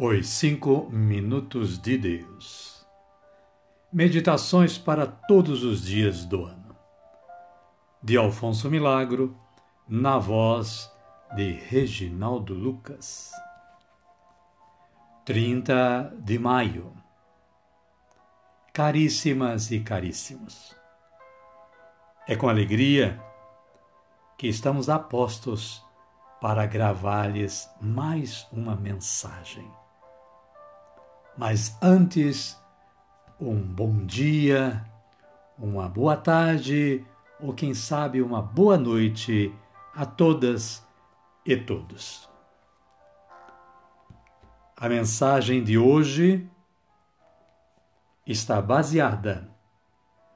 Os Cinco Minutos de Deus. Meditações para todos os dias do ano. De Alfonso Milagro, na voz de Reginaldo Lucas. 30 de maio. Caríssimas e caríssimos, é com alegria que estamos apostos para gravar-lhes mais uma mensagem mas antes, um bom dia, uma boa tarde ou quem sabe uma boa noite a todas e todos. A mensagem de hoje está baseada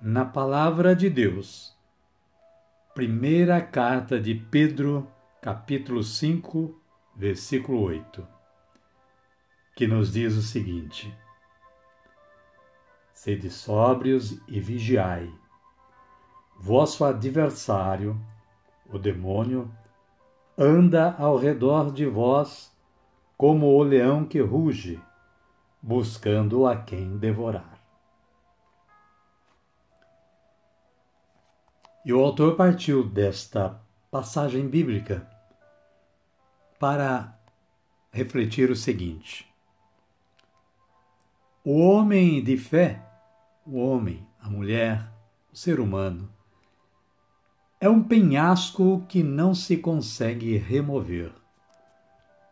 na Palavra de Deus. Primeira carta de Pedro, capítulo 5, versículo 8 que nos diz o seguinte: Sede sóbrios e vigiai. Vosso adversário, o demônio, anda ao redor de vós como o leão que ruge, buscando a quem devorar. E o autor partiu desta passagem bíblica para refletir o seguinte: o homem de fé, o homem, a mulher, o ser humano, é um penhasco que não se consegue remover,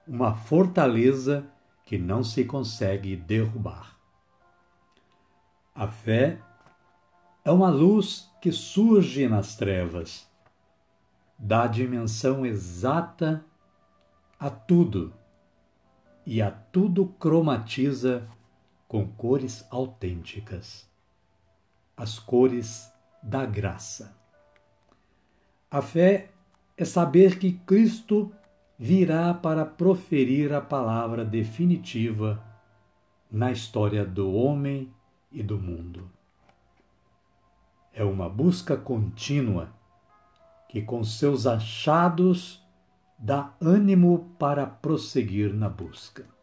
uma fortaleza que não se consegue derrubar. A fé é uma luz que surge nas trevas, dá dimensão exata a tudo e a tudo cromatiza com cores autênticas, as cores da graça. A fé é saber que Cristo virá para proferir a palavra definitiva na história do homem e do mundo. É uma busca contínua que, com seus achados, dá ânimo para prosseguir na busca.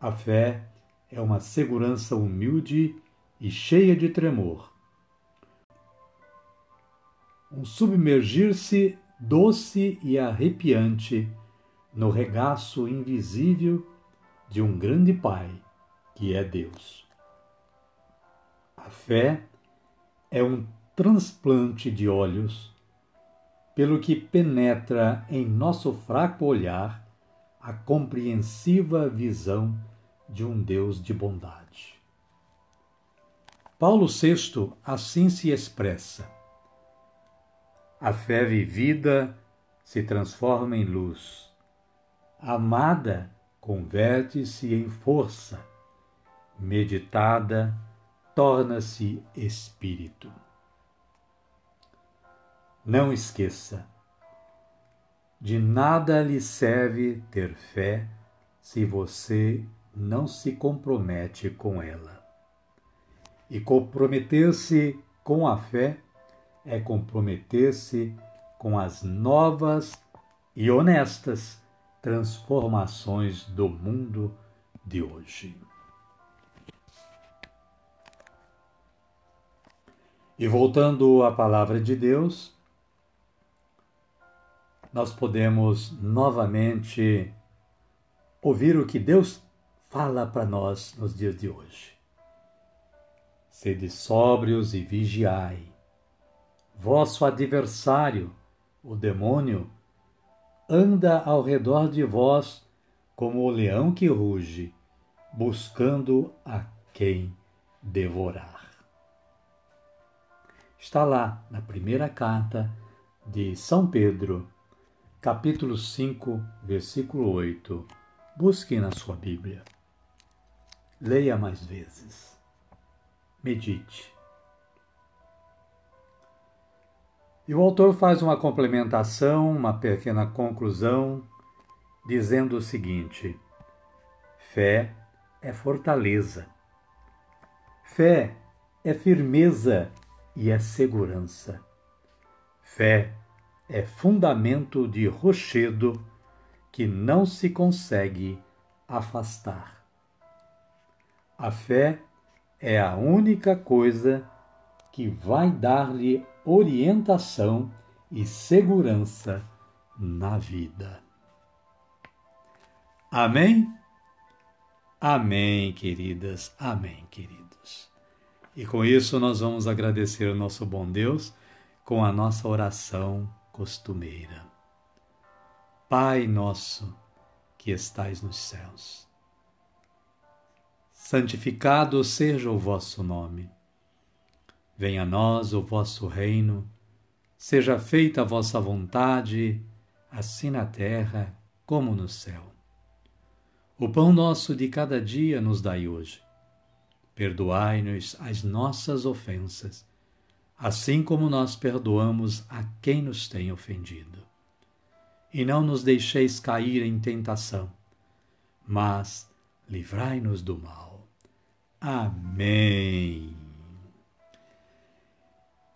A fé é uma segurança humilde e cheia de tremor. Um submergir-se doce e arrepiante no regaço invisível de um grande Pai, que é Deus. A fé é um transplante de olhos, pelo que penetra em nosso fraco olhar a compreensiva visão de um Deus de bondade. Paulo VI assim se expressa: A fé vivida se transforma em luz, amada converte-se em força, meditada torna-se espírito. Não esqueça, de nada lhe serve ter fé se você não se compromete com ela. E comprometer-se com a fé é comprometer-se com as novas e honestas transformações do mundo de hoje. E voltando à palavra de Deus, nós podemos novamente ouvir o que Deus fala para nós nos dias de hoje. Sede sóbrios e vigiai. Vosso adversário, o demônio, anda ao redor de vós como o leão que ruge, buscando a quem devorar. Está lá na primeira carta de São Pedro, capítulo 5, versículo 8. Busque na sua Bíblia. Leia mais vezes. Medite. E o autor faz uma complementação, uma pequena conclusão, dizendo o seguinte: fé é fortaleza. Fé é firmeza e é segurança. Fé é fundamento de rochedo que não se consegue afastar. A fé é a única coisa que vai dar-lhe orientação e segurança na vida. Amém? Amém, queridas. Amém, queridos. E com isso nós vamos agradecer ao nosso bom Deus com a nossa oração costumeira. Pai nosso que estais nos céus, santificado seja o vosso nome. Venha a nós o vosso reino, seja feita a vossa vontade, assim na terra como no céu. O pão nosso de cada dia nos dai hoje. Perdoai-nos as nossas ofensas, assim como nós perdoamos a quem nos tem ofendido. E não nos deixeis cair em tentação, mas livrai-nos do mal. Amém.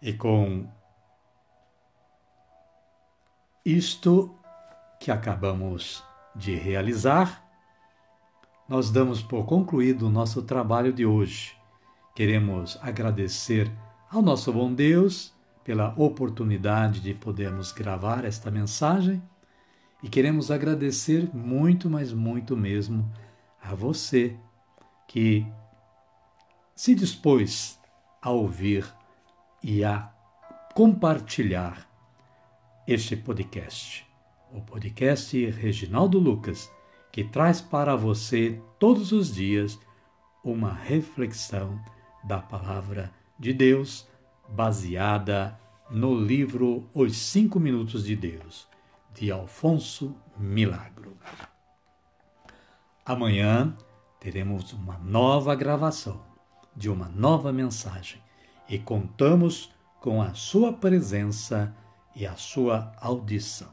E com isto que acabamos de realizar, nós damos por concluído o nosso trabalho de hoje. Queremos agradecer ao nosso bom Deus pela oportunidade de podermos gravar esta mensagem e queremos agradecer muito, mas muito mesmo a você que se dispôs a ouvir e a compartilhar este podcast, o podcast Reginaldo Lucas, que traz para você todos os dias uma reflexão da palavra de Deus, baseada no livro Os Cinco Minutos de Deus, de Alfonso Milagro. Amanhã teremos uma nova gravação de uma nova mensagem e contamos com a sua presença e a sua audição.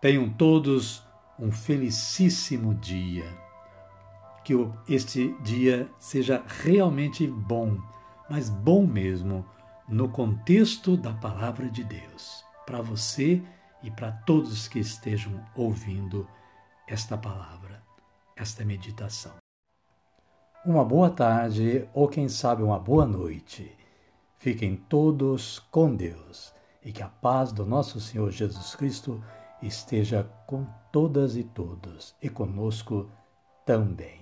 Tenham todos um felicíssimo dia. Que este dia seja realmente bom mas bom mesmo no contexto da palavra de Deus, para você e para todos que estejam ouvindo esta palavra, esta meditação. Uma boa tarde ou quem sabe uma boa noite. Fiquem todos com Deus e que a paz do nosso Senhor Jesus Cristo esteja com todas e todos e conosco também.